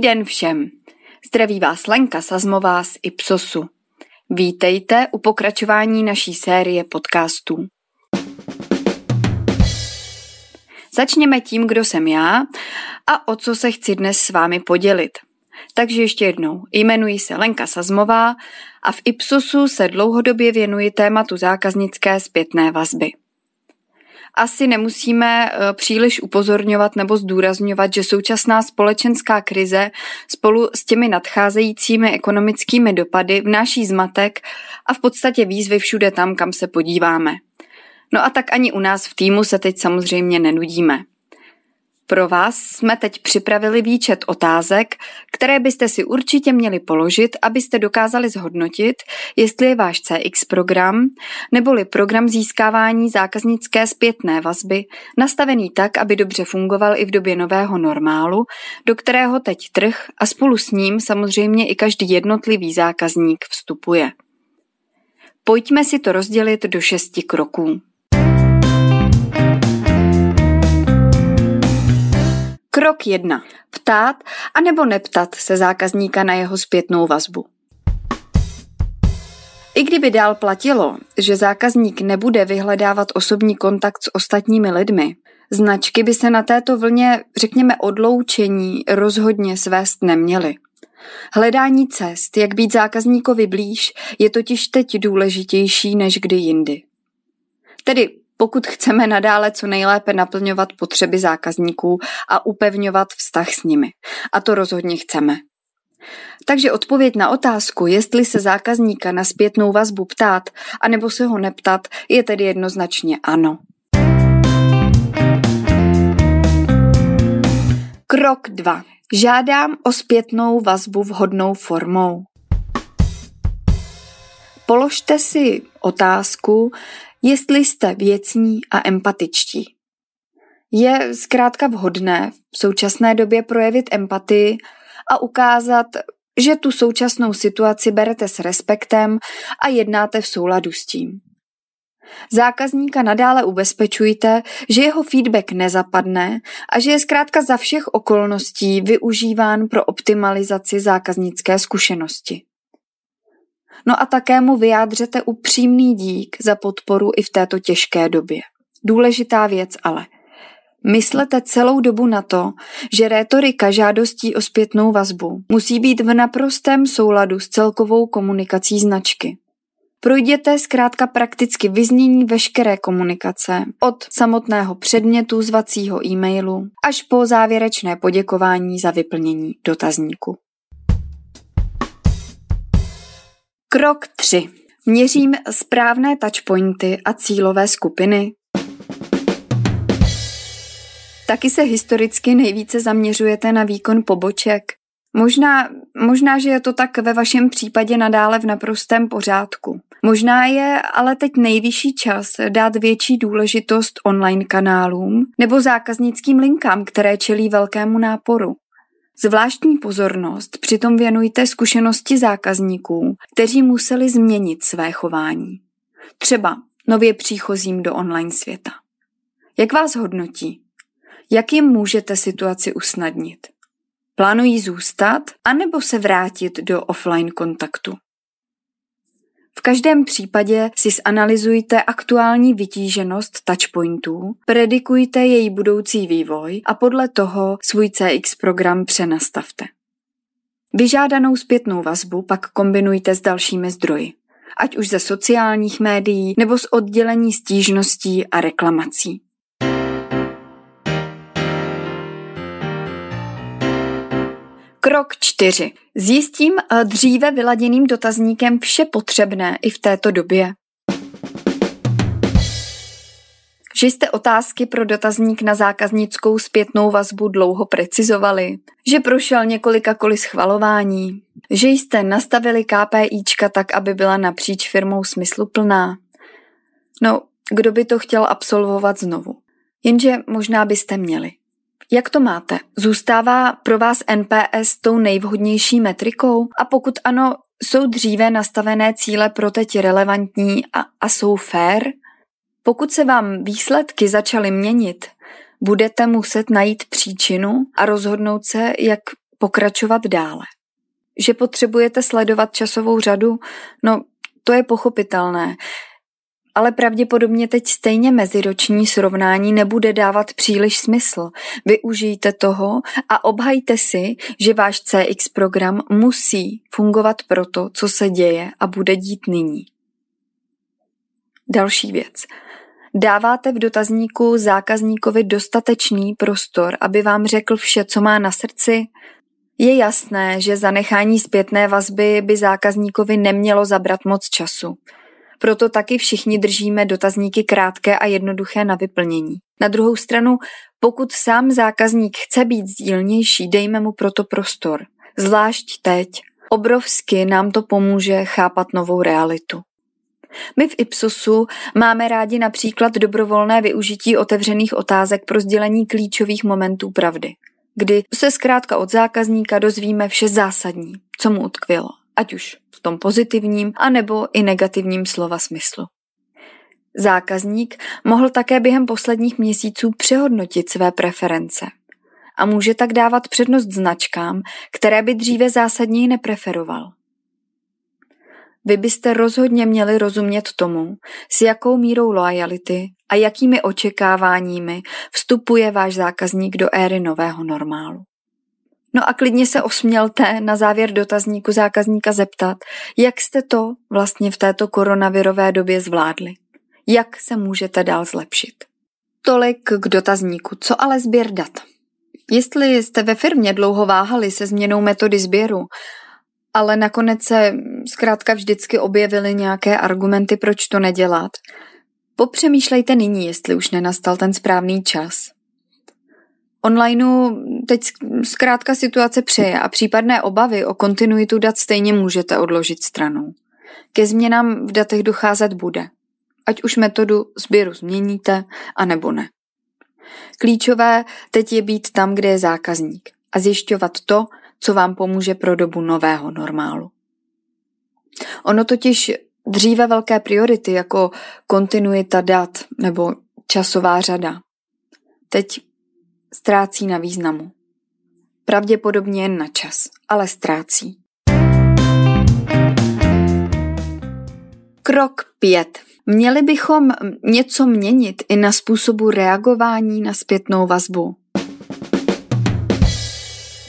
Den všem. Zdraví vás Lenka Sazmová z Ipsosu. Vítejte u pokračování naší série podcastů. Začněme tím, kdo jsem já a o co se chci dnes s vámi podělit. Takže ještě jednou, jmenuji se Lenka Sazmová a v Ipsosu se dlouhodobě věnuji tématu zákaznické zpětné vazby asi nemusíme eh, příliš upozorňovat nebo zdůrazňovat, že současná společenská krize spolu s těmi nadcházejícími ekonomickými dopady vnáší zmatek a v podstatě výzvy všude tam, kam se podíváme. No a tak ani u nás v týmu se teď samozřejmě nenudíme. Pro vás jsme teď připravili výčet otázek, které byste si určitě měli položit, abyste dokázali zhodnotit, jestli je váš CX program neboli program získávání zákaznické zpětné vazby nastavený tak, aby dobře fungoval i v době nového normálu, do kterého teď trh a spolu s ním samozřejmě i každý jednotlivý zákazník vstupuje. Pojďme si to rozdělit do šesti kroků. Krok 1. Ptát a nebo neptat se zákazníka na jeho zpětnou vazbu. I kdyby dál platilo, že zákazník nebude vyhledávat osobní kontakt s ostatními lidmi, značky by se na této vlně, řekněme, odloučení rozhodně svést neměly. Hledání cest, jak být zákazníkovi blíž, je totiž teď důležitější než kdy jindy. Tedy pokud chceme nadále co nejlépe naplňovat potřeby zákazníků a upevňovat vztah s nimi. A to rozhodně chceme. Takže odpověď na otázku, jestli se zákazníka na zpětnou vazbu ptát, anebo se ho neptat, je tedy jednoznačně ano. Krok 2. Žádám o zpětnou vazbu vhodnou formou. Položte si otázku, jestli jste věcní a empatičtí. Je zkrátka vhodné v současné době projevit empatii a ukázat, že tu současnou situaci berete s respektem a jednáte v souladu s tím. Zákazníka nadále ubezpečujte, že jeho feedback nezapadne a že je zkrátka za všech okolností využíván pro optimalizaci zákaznické zkušenosti. No a také mu vyjádřete upřímný dík za podporu i v této těžké době. Důležitá věc ale. Myslete celou dobu na to, že rétorika žádostí o zpětnou vazbu musí být v naprostém souladu s celkovou komunikací značky. Projděte zkrátka prakticky vyznění veškeré komunikace, od samotného předmětu zvacího e-mailu až po závěrečné poděkování za vyplnění dotazníku. Krok 3. Měřím správné touchpointy a cílové skupiny. Taky se historicky nejvíce zaměřujete na výkon poboček. Možná, možná, že je to tak ve vašem případě nadále v naprostém pořádku. Možná je ale teď nejvyšší čas dát větší důležitost online kanálům nebo zákaznickým linkám, které čelí velkému náporu. Zvláštní pozornost přitom věnujte zkušenosti zákazníků, kteří museli změnit své chování. Třeba nově příchozím do online světa. Jak vás hodnotí? Jak jim můžete situaci usnadnit? Plánují zůstat anebo se vrátit do offline kontaktu? V každém případě si zanalizujte aktuální vytíženost touchpointů, predikujte její budoucí vývoj a podle toho svůj CX program přenastavte. Vyžádanou zpětnou vazbu pak kombinujte s dalšími zdroji, ať už ze sociálních médií nebo z oddělení stížností a reklamací. Krok 4. Zjistím eh, dříve vyladěným dotazníkem vše potřebné i v této době. Že jste otázky pro dotazník na zákaznickou zpětnou vazbu dlouho precizovali, že prošel několika koly schvalování, že jste nastavili KPIčka tak, aby byla napříč firmou smysluplná. No, kdo by to chtěl absolvovat znovu? Jenže možná byste měli. Jak to máte? Zůstává pro vás NPS tou nejvhodnější metrikou? A pokud ano, jsou dříve nastavené cíle pro teď relevantní a, a jsou fair? Pokud se vám výsledky začaly měnit, budete muset najít příčinu a rozhodnout se, jak pokračovat dále. Že potřebujete sledovat časovou řadu, no to je pochopitelné, ale pravděpodobně teď stejně meziroční srovnání nebude dávat příliš smysl. Využijte toho a obhajte si, že váš CX program musí fungovat pro to, co se děje a bude dít nyní. Další věc. Dáváte v dotazníku zákazníkovi dostatečný prostor, aby vám řekl vše, co má na srdci? Je jasné, že zanechání zpětné vazby by zákazníkovi nemělo zabrat moc času. Proto taky všichni držíme dotazníky krátké a jednoduché na vyplnění. Na druhou stranu, pokud sám zákazník chce být sdílnější, dejme mu proto prostor. Zvlášť teď. Obrovsky nám to pomůže chápat novou realitu. My v Ipsosu máme rádi například dobrovolné využití otevřených otázek pro sdělení klíčových momentů pravdy, kdy se zkrátka od zákazníka dozvíme vše zásadní, co mu utkvělo, ať už v tom pozitivním, anebo i negativním slova smyslu. Zákazník mohl také během posledních měsíců přehodnotit své preference a může tak dávat přednost značkám, které by dříve zásadněji nepreferoval. Vy byste rozhodně měli rozumět tomu, s jakou mírou loajality a jakými očekáváními vstupuje váš zákazník do éry nového normálu. No a klidně se osmělte na závěr dotazníku zákazníka zeptat, jak jste to vlastně v této koronavirové době zvládli. Jak se můžete dál zlepšit. Tolik k dotazníku. Co ale sběr dat? Jestli jste ve firmě dlouho váhali se změnou metody sběru ale nakonec se zkrátka vždycky objevily nějaké argumenty, proč to nedělat. Popřemýšlejte nyní, jestli už nenastal ten správný čas. Onlineu teď zkrátka situace přeje a případné obavy o kontinuitu dat stejně můžete odložit stranou. Ke změnám v datech docházet bude. Ať už metodu sběru změníte, anebo ne. Klíčové teď je být tam, kde je zákazník a zjišťovat to, co vám pomůže pro dobu nového normálu. Ono totiž dříve velké priority jako kontinuita dat nebo časová řada teď ztrácí na významu. Pravděpodobně jen na čas, ale ztrácí. Krok 5. Měli bychom něco měnit i na způsobu reagování na zpětnou vazbu.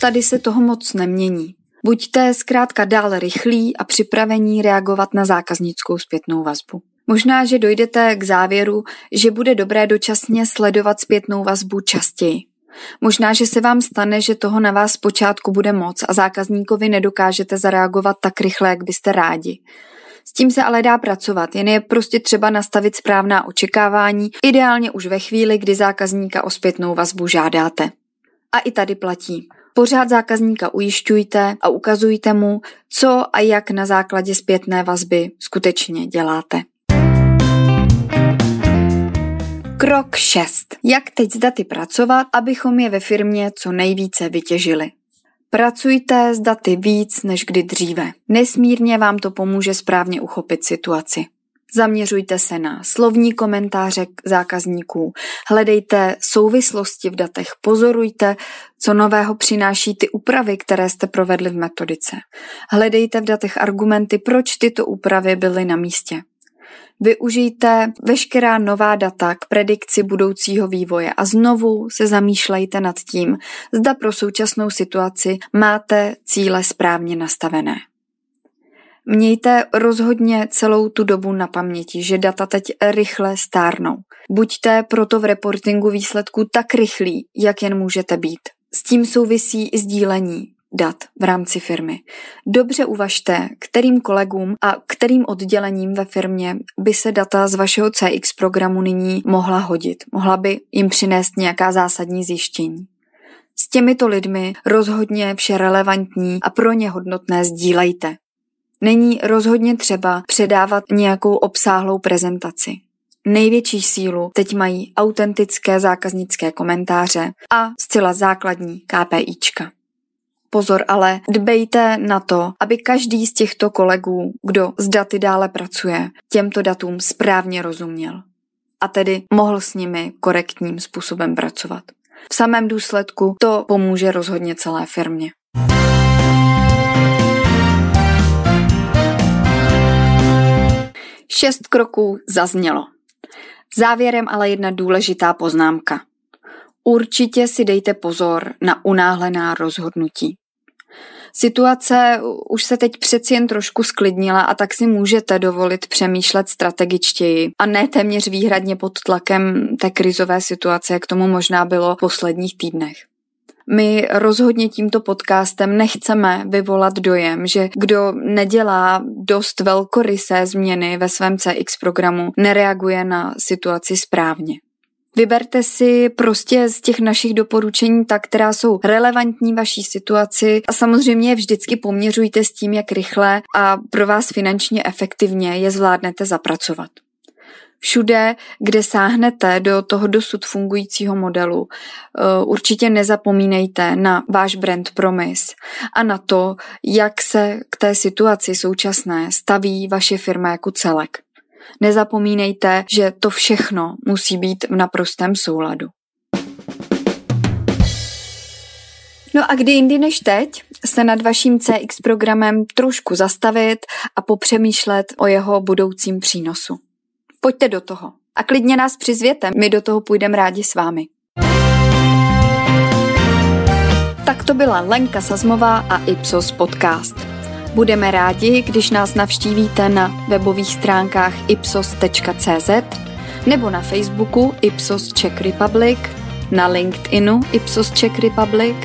Tady se toho moc nemění. Buďte zkrátka dál rychlí a připravení reagovat na zákaznickou zpětnou vazbu. Možná, že dojdete k závěru, že bude dobré dočasně sledovat zpětnou vazbu častěji. Možná, že se vám stane, že toho na vás zpočátku bude moc a zákazníkovi nedokážete zareagovat tak rychle, jak byste rádi. S tím se ale dá pracovat, jen je prostě třeba nastavit správná očekávání, ideálně už ve chvíli, kdy zákazníka o zpětnou vazbu žádáte. A i tady platí. Pořád zákazníka ujišťujte a ukazujte mu, co a jak na základě zpětné vazby skutečně děláte. Krok 6. Jak teď s daty pracovat, abychom je ve firmě co nejvíce vytěžili? Pracujte s daty víc než kdy dříve. Nesmírně vám to pomůže správně uchopit situaci. Zaměřujte se na slovní komentáře zákazníků, hledejte souvislosti v datech, pozorujte, co nového přináší ty úpravy, které jste provedli v metodice. Hledejte v datech argumenty, proč tyto úpravy byly na místě. Využijte veškerá nová data k predikci budoucího vývoje a znovu se zamýšlejte nad tím, zda pro současnou situaci máte cíle správně nastavené. Mějte rozhodně celou tu dobu na paměti, že data teď rychle stárnou. Buďte proto v reportingu výsledků tak rychlí, jak jen můžete být. S tím souvisí i sdílení dat v rámci firmy. Dobře uvažte, kterým kolegům a kterým oddělením ve firmě by se data z vašeho CX programu nyní mohla hodit. Mohla by jim přinést nějaká zásadní zjištění. S těmito lidmi rozhodně vše relevantní a pro ně hodnotné sdílejte. Není rozhodně třeba předávat nějakou obsáhlou prezentaci. Největší sílu teď mají autentické zákaznické komentáře a zcela základní KPIčka. Pozor ale, dbejte na to, aby každý z těchto kolegů, kdo s daty dále pracuje, těmto datům správně rozuměl a tedy mohl s nimi korektním způsobem pracovat. V samém důsledku to pomůže rozhodně celé firmě. Šest kroků zaznělo. Závěrem ale jedna důležitá poznámka. Určitě si dejte pozor na unáhlená rozhodnutí. Situace už se teď přeci jen trošku sklidnila a tak si můžete dovolit přemýšlet strategičtěji a ne téměř výhradně pod tlakem té krizové situace, jak tomu možná bylo v posledních týdnech. My rozhodně tímto podcastem nechceme vyvolat dojem, že kdo nedělá dost velkorysé změny ve svém CX programu, nereaguje na situaci správně. Vyberte si prostě z těch našich doporučení ta, která jsou relevantní vaší situaci a samozřejmě je vždycky poměřujte s tím, jak rychle a pro vás finančně efektivně je zvládnete zapracovat. Všude, kde sáhnete do toho dosud fungujícího modelu, eh, určitě nezapomínejte na váš brand promise a na to, jak se k té situaci současné staví vaše firma jako celek. Nezapomínejte, že to všechno musí být v naprostém souladu. No a kdy jindy než teď se nad vaším CX programem trošku zastavit a popřemýšlet o jeho budoucím přínosu. Pojďte do toho. A klidně nás přizvěte, my do toho půjdeme rádi s vámi. Tak to byla Lenka Sazmová a Ipsos podcast. Budeme rádi, když nás navštívíte na webových stránkách ipsos.cz nebo na Facebooku Ipsos Czech Republic, na LinkedInu Ipsos Czech Republic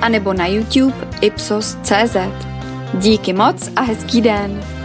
a nebo na YouTube Ipsos.cz. Díky moc a hezký den!